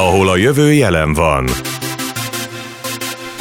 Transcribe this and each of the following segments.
ahol a jövő jelen van.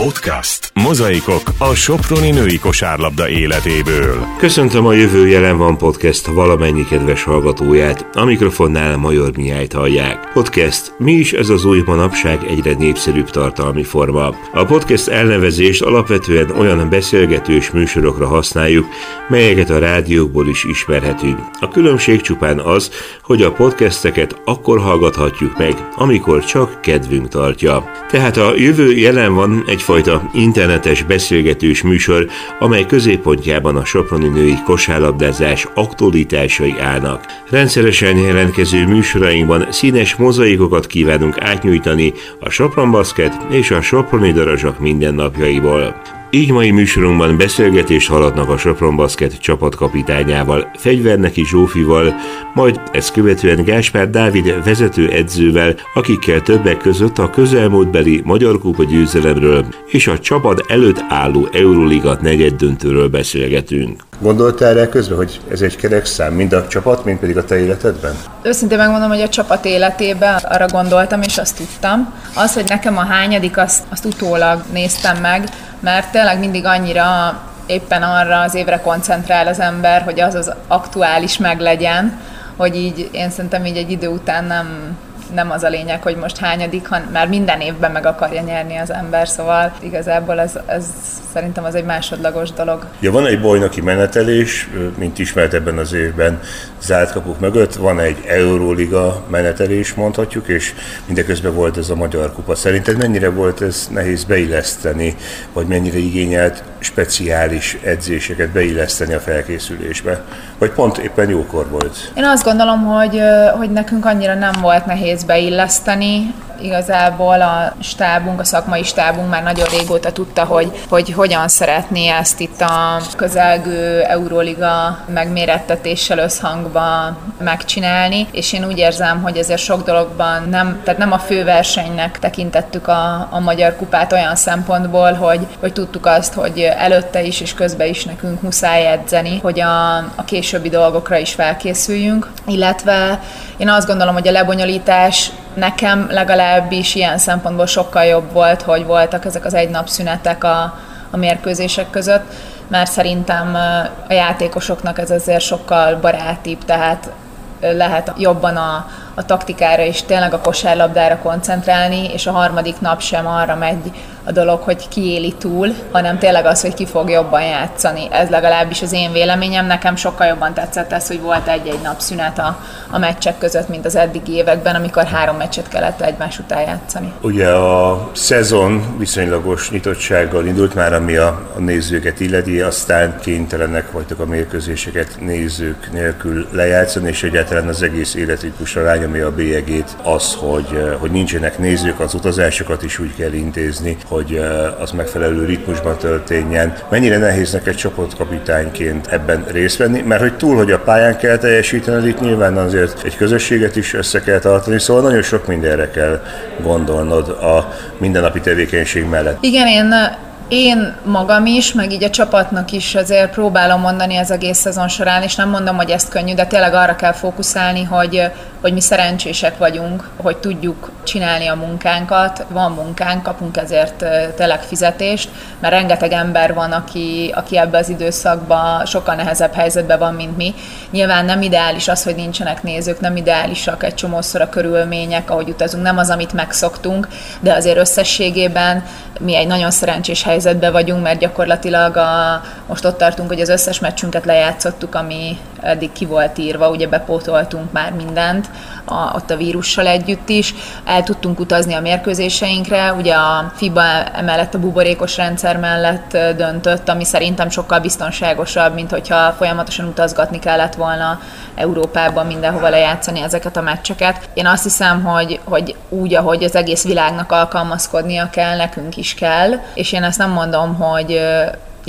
Podcast. Mozaikok a Soproni női kosárlabda életéből. Köszöntöm a Jövő Jelen van podcast valamennyi kedves hallgatóját. A mikrofonnál Major Mihályt hallják. Podcast. Mi is ez az új manapság egyre népszerűbb tartalmi forma. A podcast elnevezést alapvetően olyan beszélgetős műsorokra használjuk, melyeket a rádiókból is ismerhetünk. A különbség csupán az, hogy a podcasteket akkor hallgathatjuk meg, amikor csak kedvünk tartja. Tehát a Jövő Jelen van egy egyfajta internetes beszélgetős műsor, amely középpontjában a soproni női kosárlabdázás aktualitásai állnak. Rendszeresen jelentkező műsorainkban színes mozaikokat kívánunk átnyújtani a Sopron Basket és a Soproni darazsak mindennapjaiból. Így mai műsorunkban beszélgetést haladnak a Sopron Basket csapatkapitányával, Fegyverneki Zsófival, majd ezt követően Gáspár Dávid vezető edzővel, akikkel többek között a közelmúltbeli Magyar Kupa győzelemről és a csapat előtt álló Euroliga negyeddöntőről beszélgetünk. Gondoltál erre közben, hogy ez egy kerek szám, mind a csapat, mind pedig a te életedben? Őszintén megmondom, hogy a csapat életében arra gondoltam, és azt tudtam. Az, hogy nekem a hányadik, azt, azt utólag néztem meg, mert tényleg mindig annyira éppen arra az évre koncentrál az ember, hogy az az aktuális meglegyen, hogy így én szerintem így egy idő után nem, nem az a lényeg, hogy most hányadik, hanem már minden évben meg akarja nyerni az ember, szóval igazából ez, ez szerintem az egy másodlagos dolog. Ja, van egy bajnoki menetelés, mint ismert ebben az évben zárt kapuk mögött, van egy Euróliga menetelés, mondhatjuk, és mindeközben volt ez a Magyar Kupa. Szerinted mennyire volt ez nehéz beilleszteni, vagy mennyire igényelt speciális edzéseket beilleszteni a felkészülésbe? Vagy pont éppen jókor volt? Én azt gondolom, hogy, hogy nekünk annyira nem volt nehéz beilleszteni, igazából a stábunk, a szakmai stábunk már nagyon régóta tudta, hogy, hogy hogyan szeretné ezt itt a közelgő Euróliga megmérettetéssel összhangba megcsinálni, és én úgy érzem, hogy ezért sok dologban nem, tehát nem a főversenynek tekintettük a, a Magyar Kupát olyan szempontból, hogy, hogy tudtuk azt, hogy előtte is és közben is nekünk muszáj edzeni, hogy a, a későbbi dolgokra is felkészüljünk, illetve én azt gondolom, hogy a lebonyolítás nekem legalábbis ilyen szempontból sokkal jobb volt, hogy voltak ezek az egy napszünetek a, a mérkőzések között, mert szerintem a játékosoknak ez azért sokkal barátibb, tehát lehet jobban a, a taktikára és tényleg a kosárlabdára koncentrálni, és a harmadik nap sem arra megy a dolog, hogy kiéli túl, hanem tényleg az, hogy ki fog jobban játszani. Ez legalábbis az én véleményem. Nekem sokkal jobban tetszett ez, hogy volt egy-egy nap szünet a, a meccsek között, mint az eddigi években, amikor három meccset kellett egymás után játszani. Ugye a szezon viszonylagos nyitottsággal indult már, ami a, a nézőket illeti, aztán kénytelenek voltak a mérkőzéseket nézők nélkül lejátszani, és egyáltalán az egész életritmus arány, ami a bélyegét az, hogy, hogy nincsenek nézők, az utazásokat is úgy kell intézni, hogy az megfelelő ritmusban történjen. Mennyire nehéz neked csapatkapitányként ebben részt venni, mert hogy túl, hogy a pályán kell teljesíteni, itt nyilván azért egy közösséget is össze kell tartani, szóval nagyon sok mindenre kell gondolnod a mindennapi tevékenység mellett. Igen, én én magam is, meg így a csapatnak is azért próbálom mondani az egész szezon során, és nem mondom, hogy ezt könnyű, de tényleg arra kell fókuszálni, hogy, hogy mi szerencsések vagyunk, hogy tudjuk csinálni a munkánkat, van munkánk, kapunk ezért tényleg fizetést, mert rengeteg ember van, aki, aki ebbe az időszakban sokkal nehezebb helyzetben van, mint mi. Nyilván nem ideális az, hogy nincsenek nézők, nem ideálisak egy csomószor a körülmények, ahogy utazunk, nem az, amit megszoktunk, de azért összességében mi egy nagyon szerencsés helyzetben vagyunk, mert gyakorlatilag a, most ott tartunk, hogy az összes meccsünket lejátszottuk, ami eddig ki volt írva, ugye bepótoltunk már mindent, a, ott a vírussal együtt is. El tudtunk utazni a mérkőzéseinkre, ugye a FIBA emellett a buborékos rendszer mellett döntött, ami szerintem sokkal biztonságosabb, mint hogyha folyamatosan utazgatni kellett volna Európában mindenhova lejátszani ezeket a meccseket. Én azt hiszem, hogy, hogy úgy, ahogy az egész világnak alkalmazkodnia kell, nekünk is kell, és én ezt nem mondom, hogy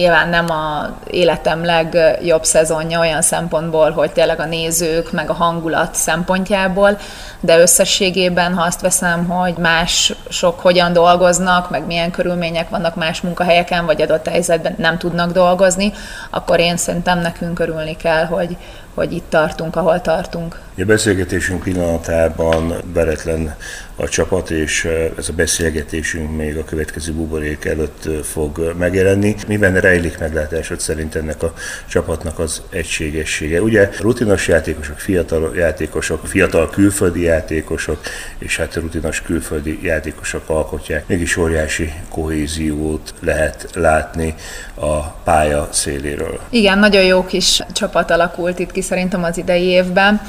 nyilván nem a életem legjobb szezonja olyan szempontból, hogy tényleg a nézők, meg a hangulat szempontjából, de összességében, ha azt veszem, hogy mások hogyan dolgoznak, meg milyen körülmények vannak más munkahelyeken, vagy adott helyzetben nem tudnak dolgozni, akkor én szerintem nekünk örülni kell, hogy, hogy itt tartunk, ahol tartunk. A beszélgetésünk pillanatában veretlen a csapat, és ez a beszélgetésünk még a következő buborék előtt fog megjelenni. Miben rejlik meglátásod szerint ennek a csapatnak az egységessége? Ugye rutinos játékosok, fiatal játékosok, fiatal külföldi játékosok, és hát rutinos külföldi játékosok alkotják. Mégis óriási kohéziót lehet látni a pálya széléről. Igen, nagyon jó kis csapat alakult itt ki szerintem az idei évben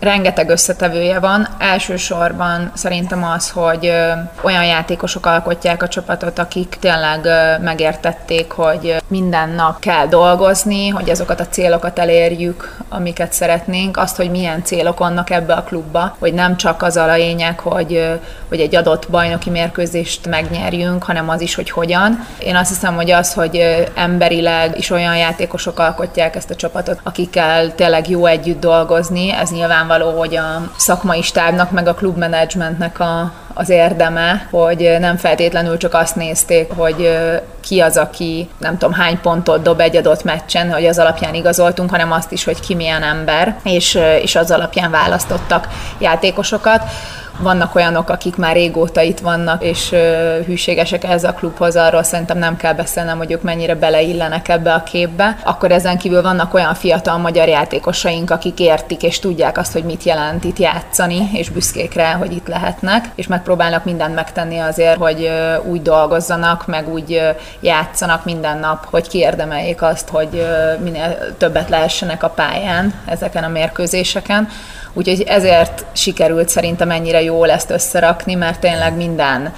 rengeteg összetevője van. Elsősorban szerintem az, hogy olyan játékosok alkotják a csapatot, akik tényleg megértették, hogy minden nap kell dolgozni, hogy azokat a célokat elérjük, amiket szeretnénk, azt, hogy milyen célok vannak ebbe a klubba, hogy nem csak az a lényeg, hogy, hogy egy adott bajnoki mérkőzést megnyerjünk, hanem az is, hogy hogyan. Én azt hiszem, hogy az, hogy emberileg is olyan játékosok alkotják ezt a csapatot, akikkel tényleg jó együtt dolgozni, ez nyilván nyilvánvaló, hogy a szakmai stábnak, meg a klubmenedzsmentnek a, az érdeme, hogy nem feltétlenül csak azt nézték, hogy ki az, aki nem tudom hány pontot dob egy adott meccsen, hogy az alapján igazoltunk, hanem azt is, hogy ki milyen ember, és, és az alapján választottak játékosokat vannak olyanok, akik már régóta itt vannak, és hűségesek ez a klubhoz, arról szerintem nem kell beszélnem, hogy ők mennyire beleillenek ebbe a képbe. Akkor ezen kívül vannak olyan fiatal magyar játékosaink, akik értik és tudják azt, hogy mit jelent itt játszani, és büszkék rá, hogy itt lehetnek, és megpróbálnak mindent megtenni azért, hogy úgy dolgozzanak, meg úgy játszanak minden nap, hogy kiérdemeljék azt, hogy minél többet lehessenek a pályán ezeken a mérkőzéseken. Úgyhogy ezért sikerült szerintem ennyire jól ezt összerakni, mert tényleg minden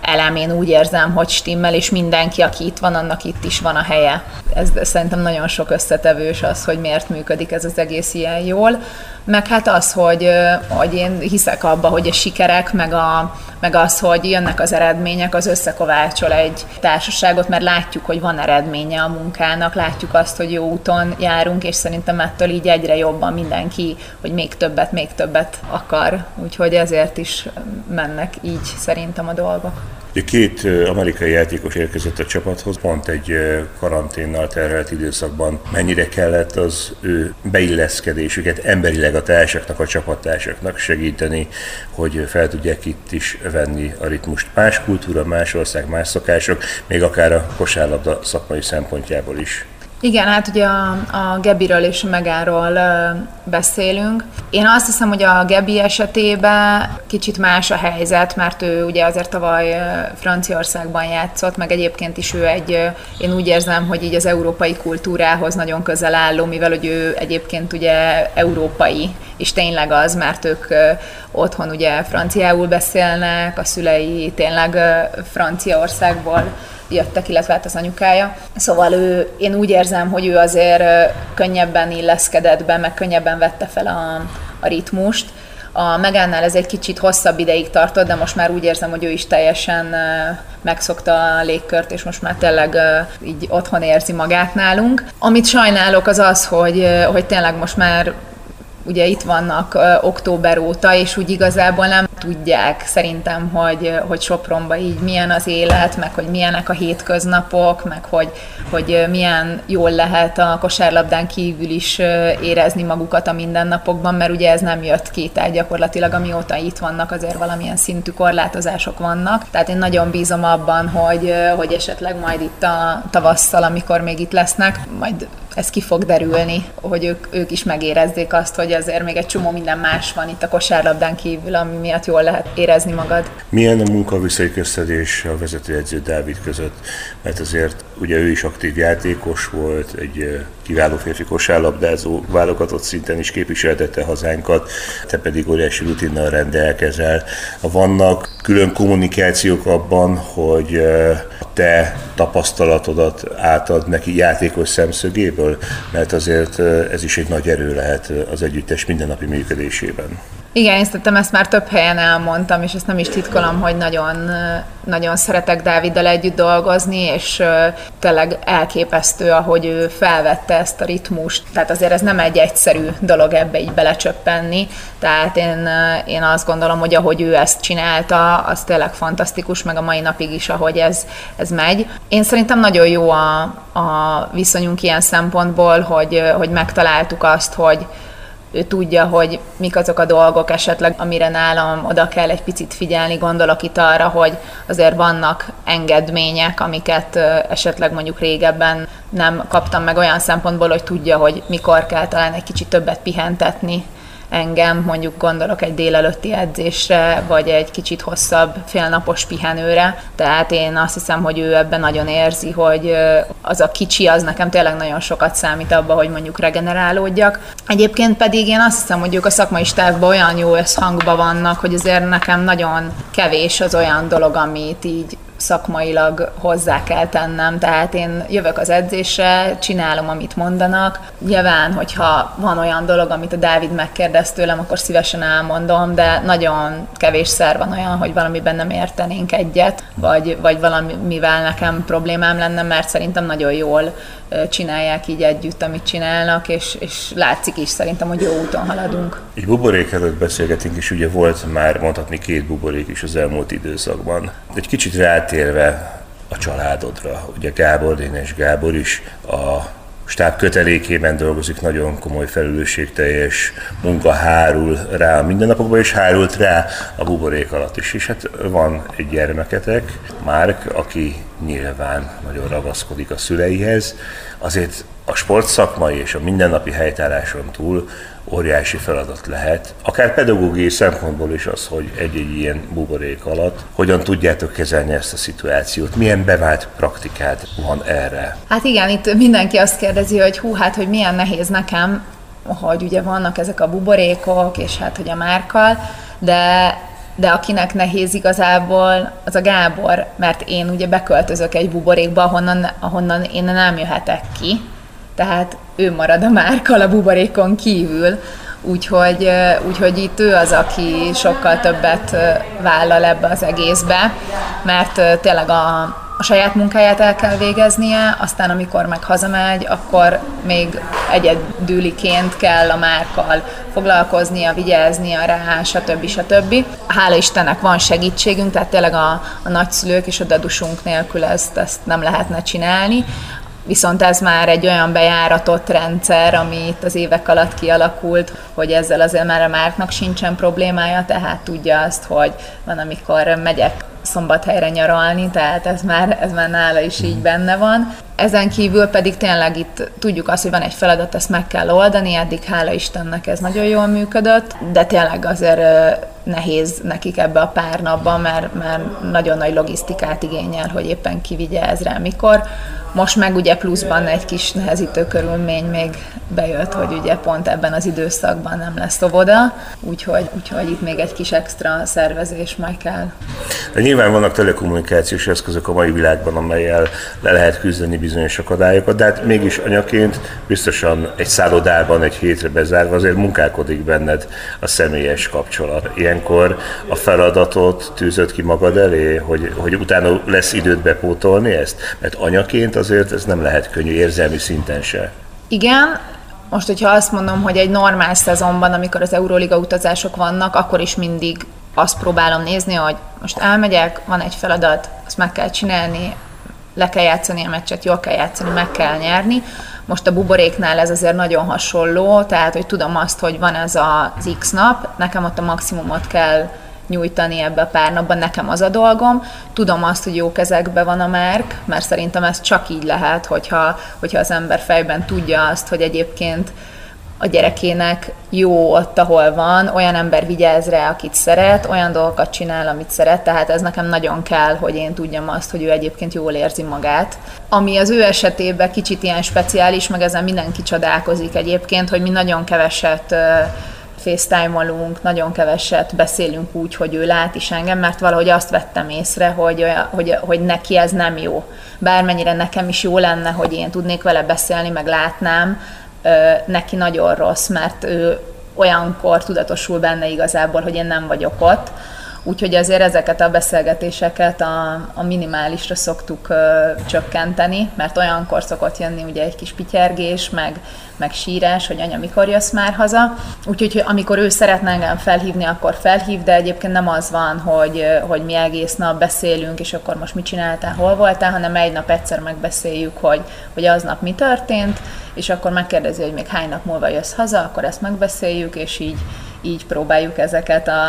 elemén úgy érzem, hogy stimmel, és mindenki, aki itt van, annak itt is van a helye. Ez szerintem nagyon sok összetevős az, hogy miért működik ez az egész ilyen jól. Meg hát az, hogy, hogy én hiszek abba, hogy a sikerek, meg, a, meg az, hogy jönnek az eredmények, az összekovácsol egy társaságot, mert látjuk, hogy van eredménye a munkának, látjuk azt, hogy jó úton járunk, és szerintem ettől így egyre jobban mindenki, hogy még többet, még többet akar. Úgyhogy ezért is mennek így szerintem a dolgok. Két amerikai játékos érkezett a csapathoz, pont egy karanténnal terhelt időszakban. Mennyire kellett az ő beilleszkedésüket emberileg a társaknak, a csapattársaknak segíteni, hogy fel tudják itt is venni a ritmust. Más kultúra, más ország, más szokások, még akár a kosárlabda szakmai szempontjából is. Igen, hát ugye a, a Gebiről és a Megáról beszélünk. Én azt hiszem, hogy a Gebi esetében kicsit más a helyzet, mert ő ugye azért tavaly Franciaországban játszott, meg egyébként is ő egy, én úgy érzem, hogy így az európai kultúrához nagyon közel álló, mivel hogy ő egyébként ugye európai, és tényleg az, mert ők otthon ugye franciául beszélnek, a szülei tényleg Franciaországból jöttek, illetve hát az anyukája. Szóval ő, én úgy érzem, hogy ő azért könnyebben illeszkedett be, meg könnyebben vette fel a, a ritmust. A Megánnál ez egy kicsit hosszabb ideig tartott, de most már úgy érzem, hogy ő is teljesen megszokta a légkört, és most már tényleg így otthon érzi magát nálunk. Amit sajnálok az az, hogy, hogy tényleg most már ugye itt vannak október óta, és úgy igazából nem tudják szerintem, hogy, hogy Sopronba így milyen az élet, meg hogy milyenek a hétköznapok, meg hogy, hogy milyen jól lehet a kosárlabdán kívül is érezni magukat a mindennapokban, mert ugye ez nem jött ki, tehát gyakorlatilag amióta itt vannak, azért valamilyen szintű korlátozások vannak. Tehát én nagyon bízom abban, hogy, hogy esetleg majd itt a tavasszal, amikor még itt lesznek, majd ez ki fog derülni, hogy ők, ők is megérezzék azt, hogy azért még egy csomó minden más van itt a kosárlabdán kívül, ami miatt jól lehet érezni magad. Milyen a munkaviszonyköztetés a vezetőedző Dávid között? Mert azért ugye ő is aktív játékos volt, egy kiváló férfi kosárlabdázó, válogatott szinten is képviseltette hazánkat, te pedig óriási rutinnal rendelkezel. Vannak külön kommunikációk abban, hogy te tapasztalatodat átad neki játékos szemszögéből, mert azért ez is egy nagy erő lehet az együttes mindennapi működésében. Igen, én szerintem ezt már több helyen elmondtam, és ezt nem is titkolom, hogy nagyon, nagyon szeretek Dáviddal együtt dolgozni, és tényleg elképesztő, ahogy ő felvette ezt a ritmust. Tehát azért ez nem egy egyszerű dolog ebbe így belecsöppenni, tehát én, én azt gondolom, hogy ahogy ő ezt csinálta, az tényleg fantasztikus, meg a mai napig is, ahogy ez, ez megy. Én szerintem nagyon jó a, a viszonyunk ilyen szempontból, hogy, hogy megtaláltuk azt, hogy, ő tudja, hogy mik azok a dolgok esetleg, amire nálam oda kell egy picit figyelni. Gondolok itt arra, hogy azért vannak engedmények, amiket esetleg mondjuk régebben nem kaptam meg olyan szempontból, hogy tudja, hogy mikor kell talán egy kicsit többet pihentetni engem, mondjuk gondolok egy délelőtti edzésre, vagy egy kicsit hosszabb félnapos pihenőre. Tehát én azt hiszem, hogy ő ebben nagyon érzi, hogy az a kicsi, az nekem tényleg nagyon sokat számít abba, hogy mondjuk regenerálódjak. Egyébként pedig én azt hiszem, hogy ők a szakmai stábban olyan jó összhangban vannak, hogy azért nekem nagyon kevés az olyan dolog, amit így szakmailag hozzá kell tennem, tehát én jövök az edzésre, csinálom, amit mondanak. Nyilván, hogyha van olyan dolog, amit a Dávid megkérdez tőlem, akkor szívesen elmondom, de nagyon kevésszer van olyan, hogy valamiben nem értenénk egyet, vagy, vagy valamivel nekem problémám lenne, mert szerintem nagyon jól csinálják így együtt, amit csinálnak, és, és látszik is szerintem, hogy jó úton haladunk. Egy buborék előtt beszélgetünk, és ugye volt már mondhatni két buborék is az elmúlt időszakban. Egy kicsit rátérve a családodra, ugye Gábor, Dénes Gábor is a stáb kötelékében dolgozik, nagyon komoly felelősségteljes munka hárul rá a mindennapokban, és hárult rá a buborék alatt is. És hát van egy gyermeketek, Márk, aki nyilván nagyon ragaszkodik a szüleihez, azért a sportszakmai és a mindennapi helytálláson túl óriási feladat lehet, akár pedagógiai szempontból is az, hogy egy-egy ilyen buborék alatt hogyan tudjátok kezelni ezt a szituációt, milyen bevált praktikát van erre? Hát igen, itt mindenki azt kérdezi, hogy hú, hát hogy milyen nehéz nekem, hogy ugye vannak ezek a buborékok, és hát hogy a márkal, de de akinek nehéz igazából, az a Gábor, mert én ugye beköltözök egy buborékba, ahonnan, ahonnan én nem jöhetek ki, tehát ő marad a márkal a buborékon kívül, úgyhogy, úgyhogy itt ő az, aki sokkal többet vállal ebbe az egészbe, mert tényleg a, a saját munkáját el kell végeznie, aztán amikor meg hazamegy, akkor még egyedüliként kell a márkal foglalkoznia, vigyáznia rá, stb. stb. Hála Istennek van segítségünk, tehát tényleg a, a nagyszülők és a dadusunk nélkül ezt, ezt nem lehetne csinálni. Viszont ez már egy olyan bejáratott rendszer, ami itt az évek alatt kialakult, hogy ezzel azért már a márknak sincsen problémája, tehát tudja azt, hogy van, amikor megyek szombathelyre nyaralni, tehát ez már, ez már nála is így benne van. Ezen kívül pedig tényleg itt tudjuk azt, hogy van egy feladat, ezt meg kell oldani, eddig hála Istennek ez nagyon jól működött, de tényleg azért nehéz nekik ebbe a pár napban, mert, mert nagyon nagy logisztikát igényel, hogy éppen kivigye ez mikor. Most meg ugye pluszban egy kis nehezítő körülmény még bejött, hogy ugye pont ebben az időszakban nem lesz óvoda, úgyhogy, úgyhogy itt még egy kis extra szervezés meg kell. De nyilván vannak telekommunikációs eszközök a mai világban, amelyel le lehet küzdeni bizonyos akadályokat, de hát mégis anyaként biztosan egy szállodában egy hétre bezárva azért munkálkodik benned a személyes kapcsolat. Ilyenkor a feladatot tűzött ki magad elé, hogy, hogy utána lesz időt bepótolni ezt? Mert anyaként azért ez nem lehet könnyű érzelmi szinten se. Igen, most, hogyha azt mondom, hogy egy normál szezonban, amikor az Euróliga utazások vannak, akkor is mindig azt próbálom nézni, hogy most elmegyek, van egy feladat, azt meg kell csinálni, le kell játszani a meccset, jól kell játszani, meg kell nyerni. Most a buboréknál ez azért nagyon hasonló, tehát hogy tudom azt, hogy van ez az X nap, nekem ott a maximumot kell nyújtani ebbe a pár napban, nekem az a dolgom. Tudom azt, hogy jó kezekbe van a márk, mert szerintem ez csak így lehet, hogyha, hogyha az ember fejben tudja azt, hogy egyébként a gyerekének jó ott, ahol van, olyan ember vigyáz rá, akit szeret, olyan dolgokat csinál, amit szeret, tehát ez nekem nagyon kell, hogy én tudjam azt, hogy ő egyébként jól érzi magát. Ami az ő esetében kicsit ilyen speciális, meg ezen mindenki csodálkozik egyébként, hogy mi nagyon keveset facetime-olunk, nagyon keveset beszélünk úgy, hogy ő lát is engem, mert valahogy azt vettem észre, hogy, hogy, hogy neki ez nem jó. Bármennyire nekem is jó lenne, hogy én tudnék vele beszélni, meg látnám, neki nagyon rossz, mert ő olyankor tudatosul benne igazából, hogy én nem vagyok ott. Úgyhogy azért ezeket a beszélgetéseket a, a minimálisra szoktuk ö, csökkenteni, mert olyankor szokott jönni ugye egy kis pityergés, meg, meg sírás, hogy anya, mikor jössz már haza. Úgyhogy amikor ő szeretne engem felhívni, akkor felhív, de egyébként nem az van, hogy, hogy mi egész nap beszélünk, és akkor most mit csináltál, hol voltál, hanem egy nap egyszer megbeszéljük, hogy, hogy aznap mi történt, és akkor megkérdezi, hogy még hány nap múlva jössz haza, akkor ezt megbeszéljük, és így, így próbáljuk ezeket a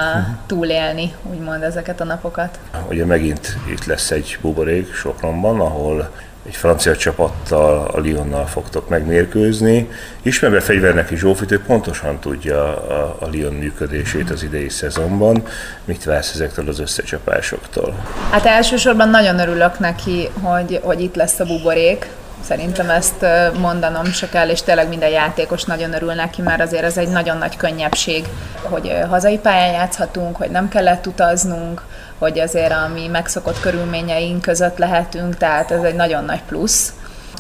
túlélni, úgymond ezeket a napokat. Ugye megint itt lesz egy buborék Sopronban, ahol egy francia csapattal, a Lyonnal fogtok megmérkőzni. Ismerve fegyverneki Zsófit, ő pontosan tudja a, a Lyon működését az idei szezonban. Mit vársz ezektől az összecsapásoktól? Hát elsősorban nagyon örülök neki, hogy, hogy itt lesz a buborék, Szerintem ezt mondanom se kell, és tényleg minden játékos nagyon örül neki, mert azért ez egy nagyon nagy könnyebbség, hogy hazai pályán játszhatunk, hogy nem kellett utaznunk, hogy azért a mi megszokott körülményeink között lehetünk, tehát ez egy nagyon nagy plusz.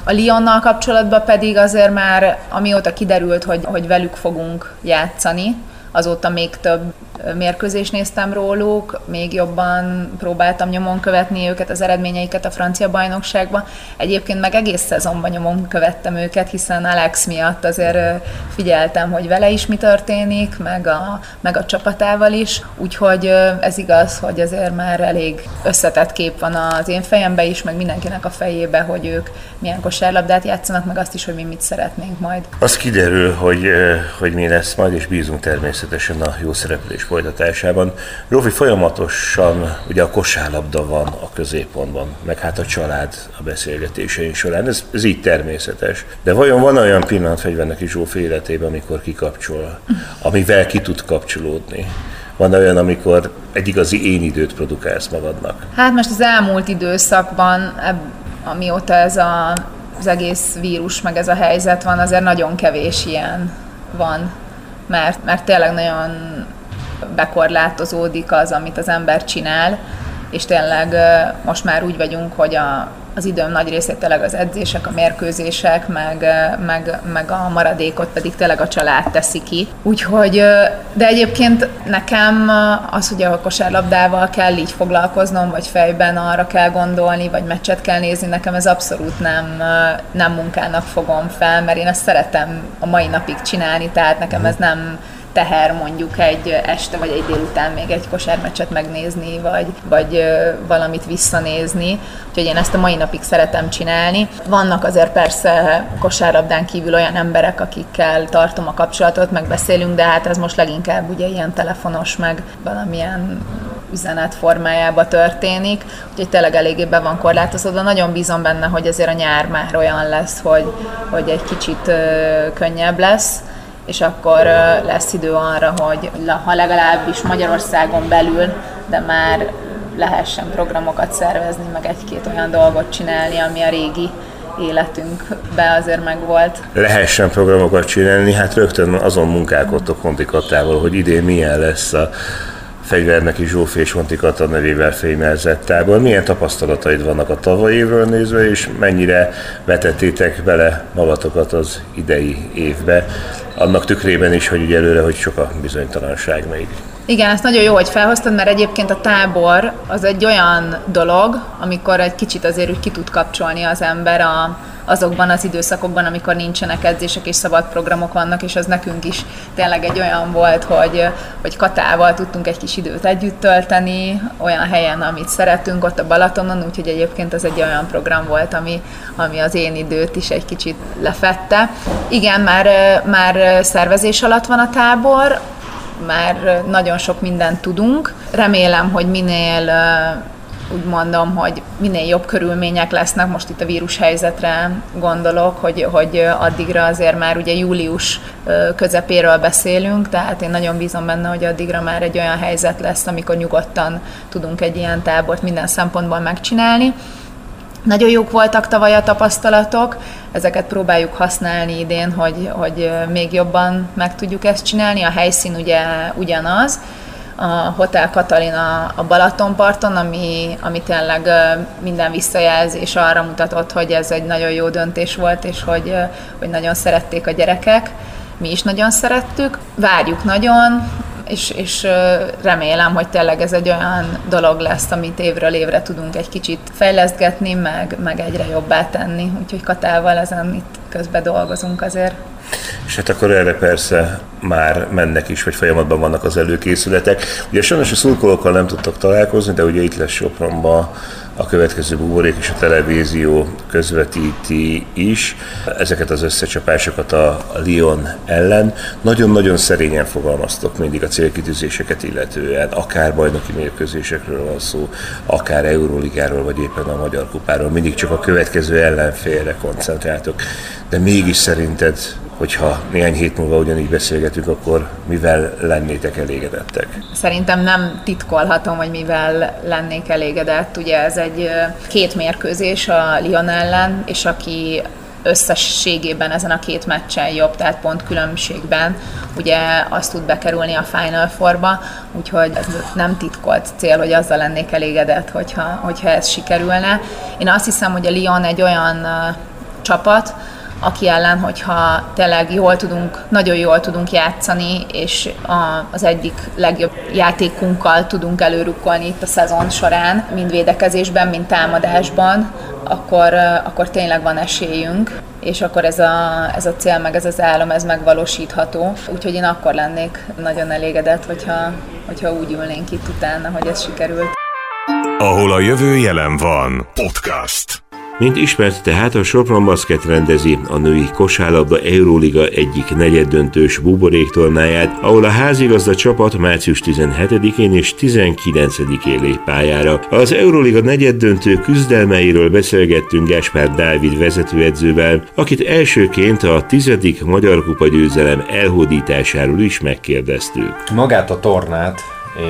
A Lyonnal kapcsolatban pedig azért már, amióta kiderült, hogy, hogy velük fogunk játszani, azóta még több mérkőzést néztem róluk, még jobban próbáltam nyomon követni őket, az eredményeiket a francia bajnokságban. Egyébként meg egész szezonban nyomon követtem őket, hiszen Alex miatt azért figyeltem, hogy vele is mi történik, meg a, meg a csapatával is, úgyhogy ez igaz, hogy azért már elég összetett kép van az én fejemben is, meg mindenkinek a fejébe, hogy ők milyen kosárlabdát játszanak, meg azt is, hogy mi mit szeretnénk majd. Az kiderül, hogy, hogy mi lesz majd, és bízunk természetesen a jó szereplés folytatásában. Rófi folyamatosan ugye a kosárlabda van a középpontban, meg hát a család a beszélgetéseink során. Ez, ez így természetes. De vajon van olyan pillanat fegyvernek is Zsófi életében, amikor kikapcsol, amivel ki tud kapcsolódni? Van olyan, amikor egy igazi én időt produkálsz magadnak? Hát most az elmúlt időszakban, amióta ez a, az egész vírus, meg ez a helyzet van, azért nagyon kevés ilyen van, mert, mert tényleg nagyon bekorlátozódik az, amit az ember csinál, és tényleg most már úgy vagyunk, hogy a, az időm nagy részét tényleg az edzések, a mérkőzések, meg, meg, meg a maradékot pedig tényleg a család teszi ki. Úgyhogy, de egyébként nekem az, hogy a kosárlabdával kell így foglalkoznom, vagy fejben arra kell gondolni, vagy meccset kell nézni, nekem ez abszolút nem, nem munkának fogom fel, mert én ezt szeretem a mai napig csinálni, tehát nekem ez nem teher mondjuk egy este vagy egy délután még egy kosármeccset megnézni, vagy, vagy valamit visszanézni. Úgyhogy én ezt a mai napig szeretem csinálni. Vannak azért persze kosárlabdán kívül olyan emberek, akikkel tartom a kapcsolatot, megbeszélünk, de hát ez most leginkább ugye ilyen telefonos, meg valamilyen üzenet formájába történik, úgyhogy tényleg eléggé be van korlátozódva. Nagyon bízom benne, hogy azért a nyár már olyan lesz, hogy, hogy egy kicsit könnyebb lesz és akkor lesz idő arra, hogy ha legalábbis Magyarországon belül, de már lehessen programokat szervezni, meg egy-két olyan dolgot csinálni, ami a régi életünkbe azért megvolt. Lehessen programokat csinálni, hát rögtön azon munkálkodtok Konti Kattával, hogy idén milyen lesz a Fegyverneki Zsófi és Honti Kata nevével fémjelzett tábor. Milyen tapasztalataid vannak a tavalyi évről nézve, és mennyire vetettétek bele magatokat az idei évbe, annak tükrében is, hogy ugye előre, hogy sok a bizonytalanság még. Igen, ezt nagyon jó, hogy felhoztad, mert egyébként a tábor az egy olyan dolog, amikor egy kicsit azért úgy ki tud kapcsolni az ember a, azokban az időszakokban, amikor nincsenek edzések és szabad programok vannak, és az nekünk is tényleg egy olyan volt, hogy, hogy Katával tudtunk egy kis időt együtt tölteni, olyan helyen, amit szeretünk, ott a Balatonon, úgyhogy egyébként ez egy olyan program volt, ami, ami az én időt is egy kicsit lefette. Igen, már, már szervezés alatt van a tábor, már nagyon sok mindent tudunk. Remélem, hogy minél úgy mondom, hogy minél jobb körülmények lesznek, most itt a vírus helyzetre gondolok, hogy, hogy addigra azért már ugye július közepéről beszélünk, tehát én nagyon bízom benne, hogy addigra már egy olyan helyzet lesz, amikor nyugodtan tudunk egy ilyen tábort minden szempontból megcsinálni. Nagyon jók voltak tavaly a tapasztalatok, ezeket próbáljuk használni idén, hogy, hogy még jobban meg tudjuk ezt csinálni. A helyszín ugye ugyanaz, a Hotel Katalina a Balatonparton, ami, ami tényleg minden visszajelzés arra mutatott, hogy ez egy nagyon jó döntés volt, és hogy, hogy nagyon szerették a gyerekek mi is nagyon szerettük. Várjuk nagyon, és, és remélem, hogy tényleg ez egy olyan dolog lesz, amit évről évre tudunk egy kicsit fejlesztgetni, meg, meg egyre jobbá tenni. Úgyhogy Katával ezen itt közben dolgozunk azért. És hát akkor erre persze már mennek is, vagy folyamatban vannak az előkészületek. Ugye sajnos a szurkolókkal nem tudtak találkozni, de ugye itt lesz Sopronban a következő buborék és a televízió közvetíti is ezeket az összecsapásokat a Lyon ellen. Nagyon-nagyon szerényen fogalmaztok mindig a célkitűzéseket illetően, akár bajnoki mérkőzésekről van szó, akár Euróligáról, vagy éppen a Magyar Kupáról. Mindig csak a következő ellenfélre koncentráltok. De mégis szerinted hogyha néhány hét múlva ugyanígy beszélgetünk, akkor mivel lennétek elégedettek? Szerintem nem titkolhatom, hogy mivel lennék elégedett. Ugye ez egy két mérkőzés a Lyon ellen, és aki összességében ezen a két meccsen jobb, tehát pont különbségben, ugye azt tud bekerülni a Final Four-ba, úgyhogy ez nem titkolt cél, hogy azzal lennék elégedett, hogyha, hogyha ez sikerülne. Én azt hiszem, hogy a Lyon egy olyan csapat, aki ellen, hogyha tényleg jól tudunk, nagyon jól tudunk játszani, és a, az egyik legjobb játékunkkal tudunk előrukkolni itt a szezon során, mind védekezésben, mind támadásban, akkor, akkor tényleg van esélyünk, és akkor ez a, ez a cél, meg ez az álom, ez megvalósítható. Úgyhogy én akkor lennék nagyon elégedett, hogyha, hogyha úgy ülnénk itt utána, hogy ez sikerült. Ahol a jövő jelen van. Podcast. Mint ismert, tehát a Sopron Basket rendezi a női kosárlabda Euróliga egyik negyeddöntős buboréktornáját, ahol a házigazda csapat március 17-én és 19-én lép pályára. Az Euróliga negyeddöntő küzdelmeiről beszélgettünk Gáspár Dávid vezetőedzővel, akit elsőként a tizedik Magyar Kupa győzelem elhódításáról is megkérdeztük. Magát a tornát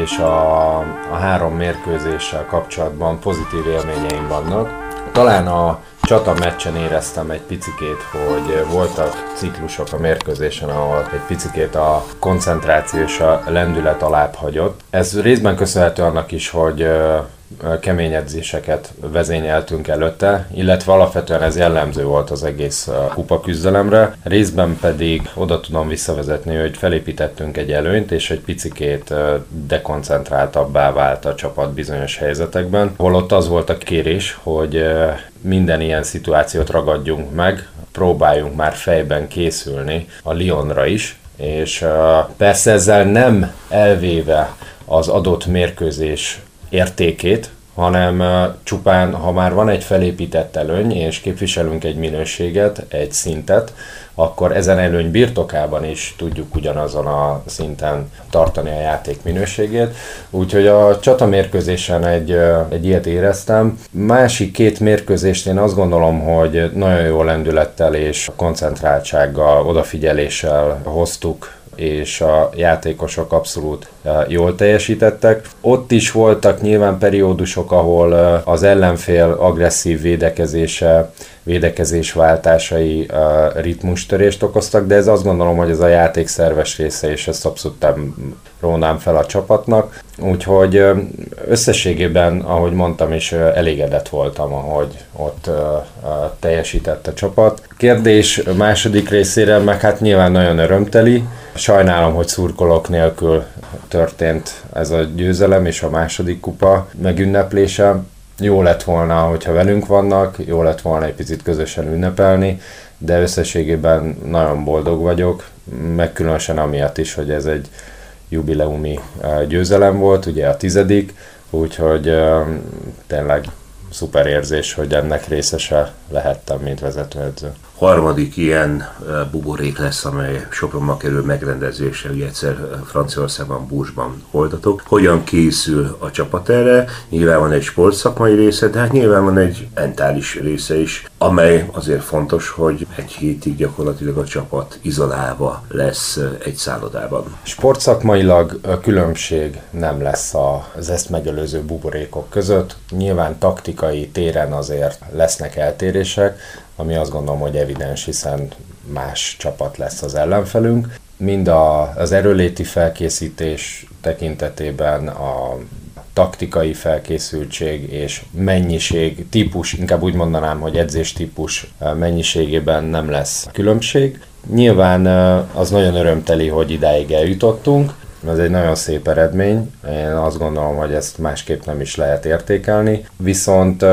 és a, a három mérkőzéssel kapcsolatban pozitív élményeim vannak talán a csata meccsen éreztem egy picikét, hogy voltak ciklusok a mérkőzésen, ahol egy picikét a koncentráció és a lendület alább hagyott. Ez részben köszönhető annak is, hogy kemény edzéseket vezényeltünk előtte, illetve alapvetően ez jellemző volt az egész kupa küzdelemre. Részben pedig oda tudom visszavezetni, hogy felépítettünk egy előnyt, és egy picikét dekoncentráltabbá vált a csapat bizonyos helyzetekben. Holott az volt a kérés, hogy minden ilyen szituációt ragadjunk meg, próbáljunk már fejben készülni a Lyonra is, és persze ezzel nem elvéve az adott mérkőzés értékét, hanem csupán, ha már van egy felépített előny, és képviselünk egy minőséget, egy szintet, akkor ezen előny birtokában is tudjuk ugyanazon a szinten tartani a játék minőségét. Úgyhogy a csatamérkőzésen egy, egy ilyet éreztem. Másik két mérkőzést én azt gondolom, hogy nagyon jó lendülettel és koncentráltsággal, odafigyeléssel hoztuk és a játékosok abszolút e, jól teljesítettek. Ott is voltak nyilván periódusok, ahol e, az ellenfél agresszív védekezése, védekezésváltásai e, ritmustörést okoztak, de ez azt gondolom, hogy ez a játék szerves része, és ezt abszolút nem rónám fel a csapatnak. Úgyhogy összességében, ahogy mondtam is, elégedett voltam, ahogy ott teljesített a csapat. Kérdés második részére meg hát nyilván nagyon örömteli, Sajnálom, hogy szurkolók nélkül történt ez a győzelem és a második kupa megünneplése. Jó lett volna, hogyha velünk vannak, jó lett volna egy picit közösen ünnepelni, de összességében nagyon boldog vagyok, meg különösen amiatt is, hogy ez egy jubileumi győzelem volt, ugye a tizedik, úgyhogy tényleg szuper érzés, hogy ennek részese lehettem, mint vezetőedző harmadik ilyen buborék lesz, amely Sopronban kerül megrendezésre, ugye egyszer Franciaországban, Búzsban voltatok. Hogyan készül a csapat erre? Nyilván van egy sportszakmai része, de hát nyilván van egy mentális része is, amely azért fontos, hogy egy hétig gyakorlatilag a csapat izolálva lesz egy szállodában. Sportszakmailag különbség nem lesz az ezt megelőző buborékok között. Nyilván taktikai téren azért lesznek eltérések, ami azt gondolom, hogy evidens, hiszen más csapat lesz az ellenfelünk. Mind a, az erőléti felkészítés tekintetében, a taktikai felkészültség és mennyiség, típus, inkább úgy mondanám, hogy edzés típus mennyiségében nem lesz különbség. Nyilván az nagyon örömteli, hogy idáig eljutottunk, ez egy nagyon szép eredmény, én azt gondolom, hogy ezt másképp nem is lehet értékelni. Viszont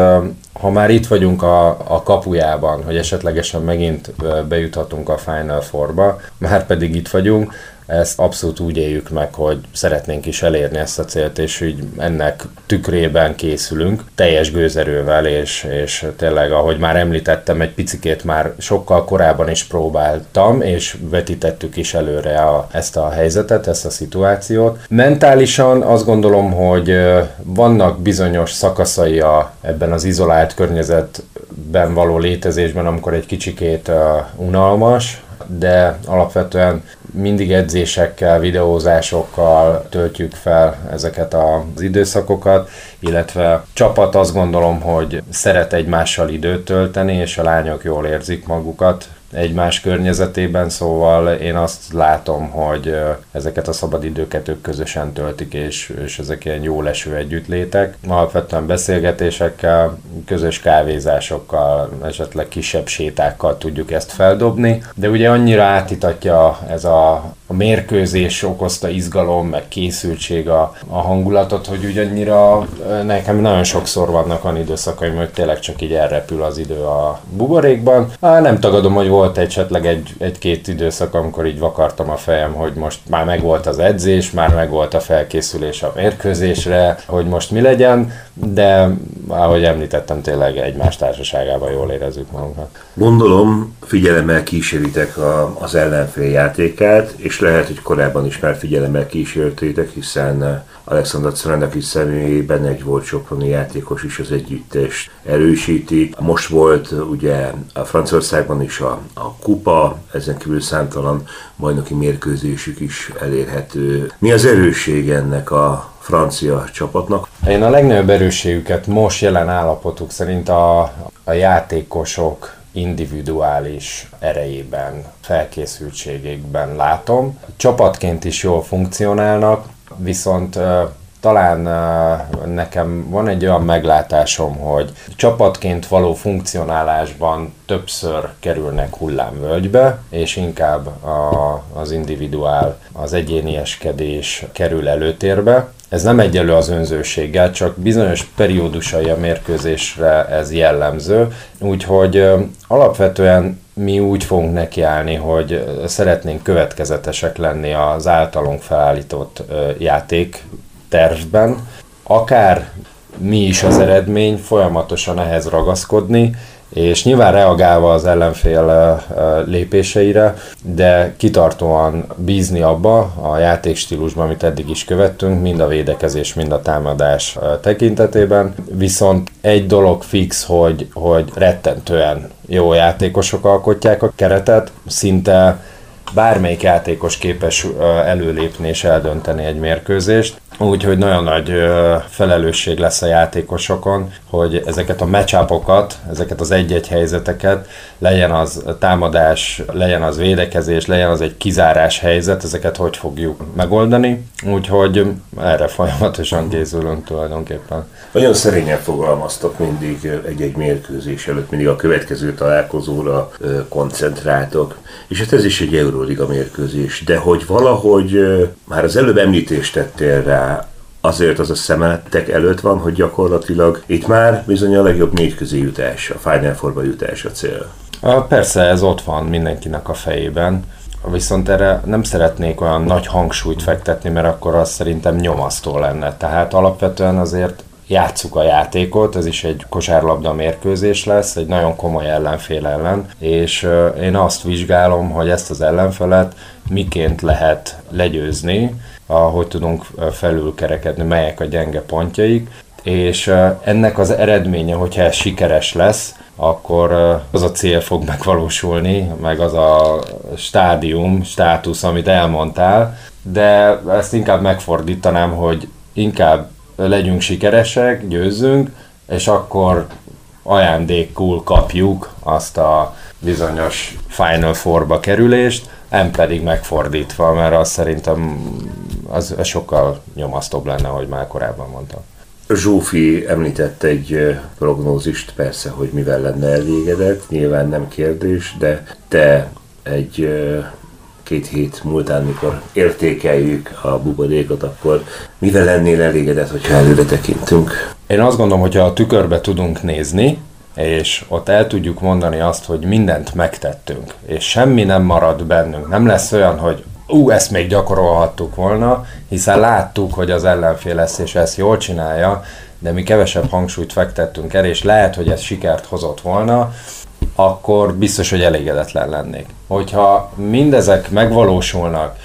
ha már itt vagyunk a, a kapujában, hogy esetlegesen megint bejuthatunk a Final Four-ba, már pedig itt vagyunk, ezt abszolút úgy éljük meg, hogy szeretnénk is elérni ezt a célt, és így ennek tükrében készülünk, teljes gőzerővel, és, és tényleg, ahogy már említettem, egy picikét már sokkal korábban is próbáltam, és vetítettük is előre a, ezt a helyzetet, ezt a szituációt. Mentálisan azt gondolom, hogy vannak bizonyos szakaszai a, ebben az izolált környezetben való létezésben, amikor egy kicsikét uh, unalmas, de alapvetően mindig edzésekkel, videózásokkal töltjük fel ezeket az időszakokat, illetve csapat azt gondolom, hogy szeret egymással időt tölteni, és a lányok jól érzik magukat egymás környezetében, szóval én azt látom, hogy ezeket a szabadidőket ők közösen töltik, és, és ezek ilyen jó leső együttlétek. Alapvetően beszélgetésekkel, közös kávézásokkal, esetleg kisebb sétákkal tudjuk ezt feldobni, de ugye annyira átitatja ez a a mérkőzés okozta izgalom, meg készültség a, a hangulatot, hogy ugyannyira nekem nagyon sokszor vannak olyan időszakaim, hogy tényleg csak így elrepül az idő a buborékban. Á, nem tagadom, hogy volt esetleg egy, egy-két időszak, amikor így vakartam a fejem, hogy most már megvolt az edzés, már megvolt a felkészülés a mérkőzésre, hogy most mi legyen, de ahogy említettem, tényleg egymás társaságában jól érezzük magunkat. Gondolom, figyelemmel kíséritek a, az ellenfél játékát, és lehet, hogy korábban is már figyelemmel kísértétek, hiszen Alexander is személyében egy volt soproni játékos is az együttest erősíti. Most volt ugye a Franciaországban is a, a kupa, ezen kívül számtalan bajnoki mérkőzésük is elérhető. Mi az erősség ennek a francia csapatnak? Én a legnagyobb erősségüket most jelen állapotuk szerint a, a játékosok individuális erejében, felkészültségekben látom. Csapatként is jól funkcionálnak, viszont talán nekem van egy olyan meglátásom, hogy csapatként való funkcionálásban többször kerülnek hullámvölgybe, és inkább a, az individuál, az egyénieskedés kerül előtérbe. Ez nem egyelő az önzőséggel, csak bizonyos periódusai a mérkőzésre ez jellemző, úgyhogy alapvetően mi úgy fogunk nekiállni, hogy szeretnénk következetesek lenni az általunk felállított játék tervben, akár mi is az eredmény, folyamatosan ehhez ragaszkodni, és nyilván reagálva az ellenfél lépéseire, de kitartóan bízni abba a játékstílusban, amit eddig is követtünk, mind a védekezés, mind a támadás tekintetében. Viszont egy dolog fix, hogy, hogy rettentően jó játékosok alkotják a keretet, szinte bármelyik játékos képes előlépni és eldönteni egy mérkőzést. Úgyhogy nagyon nagy felelősség lesz a játékosokon, hogy ezeket a matchupokat, ezeket az egy-egy helyzeteket, legyen az támadás, legyen az védekezés, legyen az egy kizárás helyzet, ezeket hogy fogjuk megoldani. Úgyhogy erre folyamatosan készülünk tulajdonképpen. Nagyon szerényen fogalmaztok mindig egy-egy mérkőzés előtt, mindig a következő találkozóra koncentráltok. És hát ez is egy Euróliga mérkőzés, de hogy valahogy már az előbb említést tettél rá, azért az a szemetek előtt van, hogy gyakorlatilag itt már bizony a legjobb négy közé jutás, a Final Four-ba jutás a cél. Persze ez ott van mindenkinek a fejében, viszont erre nem szeretnék olyan nagy hangsúlyt fektetni, mert akkor az szerintem nyomasztó lenne. Tehát alapvetően azért játsszuk a játékot, ez is egy kosárlabda mérkőzés lesz, egy nagyon komoly ellenfél ellen, és én azt vizsgálom, hogy ezt az ellenfelet miként lehet legyőzni, hogy tudunk felülkerekedni, melyek a gyenge pontjaik, és ennek az eredménye, hogyha ez sikeres lesz, akkor az a cél fog megvalósulni, meg az a stádium, státusz, amit elmondtál, de ezt inkább megfordítanám, hogy inkább legyünk sikeresek, győzzünk, és akkor ajándékul kapjuk azt a bizonyos Final Four-ba kerülést, nem pedig megfordítva, mert az szerintem az, az sokkal nyomasztóbb lenne, ahogy már korábban mondtam. Zsófi említett egy prognózist, persze, hogy mivel lenne elégedett, nyilván nem kérdés, de te egy két hét múltán, mikor értékeljük a bubadékot, akkor mivel lennél elégedett, hogyha előre tekintünk? Én azt gondolom, hogyha a tükörbe tudunk nézni, és ott el tudjuk mondani azt, hogy mindent megtettünk, és semmi nem marad bennünk. Nem lesz olyan, hogy ú, ezt még gyakorolhattuk volna, hiszen láttuk, hogy az ellenfél lesz, és ezt jól csinálja, de mi kevesebb hangsúlyt fektettünk el, és lehet, hogy ez sikert hozott volna, akkor biztos, hogy elégedetlen lennék. Hogyha mindezek megvalósulnak,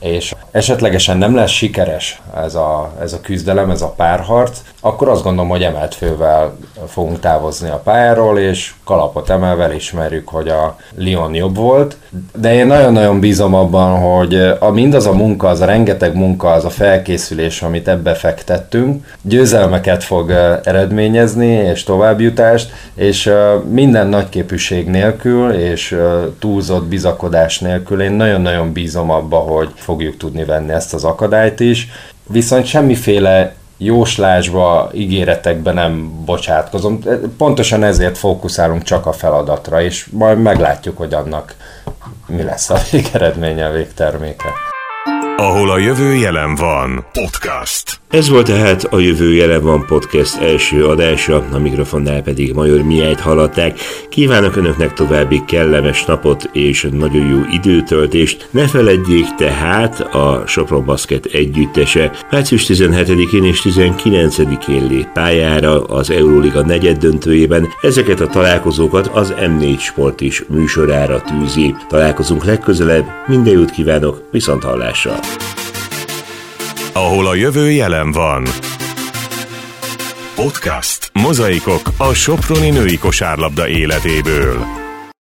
és esetlegesen nem lesz sikeres ez a, ez a küzdelem, ez a párharc, akkor azt gondolom, hogy emelt fővel fogunk távozni a pályáról, és kalapot emelve ismerjük, hogy a Lyon jobb volt. De én nagyon-nagyon bízom abban, hogy a, mindaz a munka, az a rengeteg munka, az a felkészülés, amit ebbe fektettünk, győzelmeket fog eredményezni, és továbbjutást, és minden nagyképűség nélkül, és túlzott bizakodás nélkül én nagyon-nagyon bízom abba, hogy fogjuk tudni venni ezt az akadályt is. Viszont semmiféle jóslásba, ígéretekbe nem bocsátkozom. Pontosan ezért fókuszálunk csak a feladatra, és majd meglátjuk, hogy annak mi lesz a végeredménye, a végterméke. Ahol a jövő jelen van. Podcast. Ez volt tehát a Jövő Jelen van podcast első adása, a mikrofonnál pedig Major Miájt hallották. Kívánok Önöknek további kellemes napot és nagyon jó időtöltést. Ne feledjék tehát a Sopron Basket együttese március 17-én és 19-én lép pályára az Euróliga negyed döntőjében. Ezeket a találkozókat az M4 Sport is műsorára tűzi. Találkozunk legközelebb, minden jót kívánok, viszont hallásra! Ahol a jövő jelen van. Podcast. Mozaikok a Soproni női kosárlabda életéből.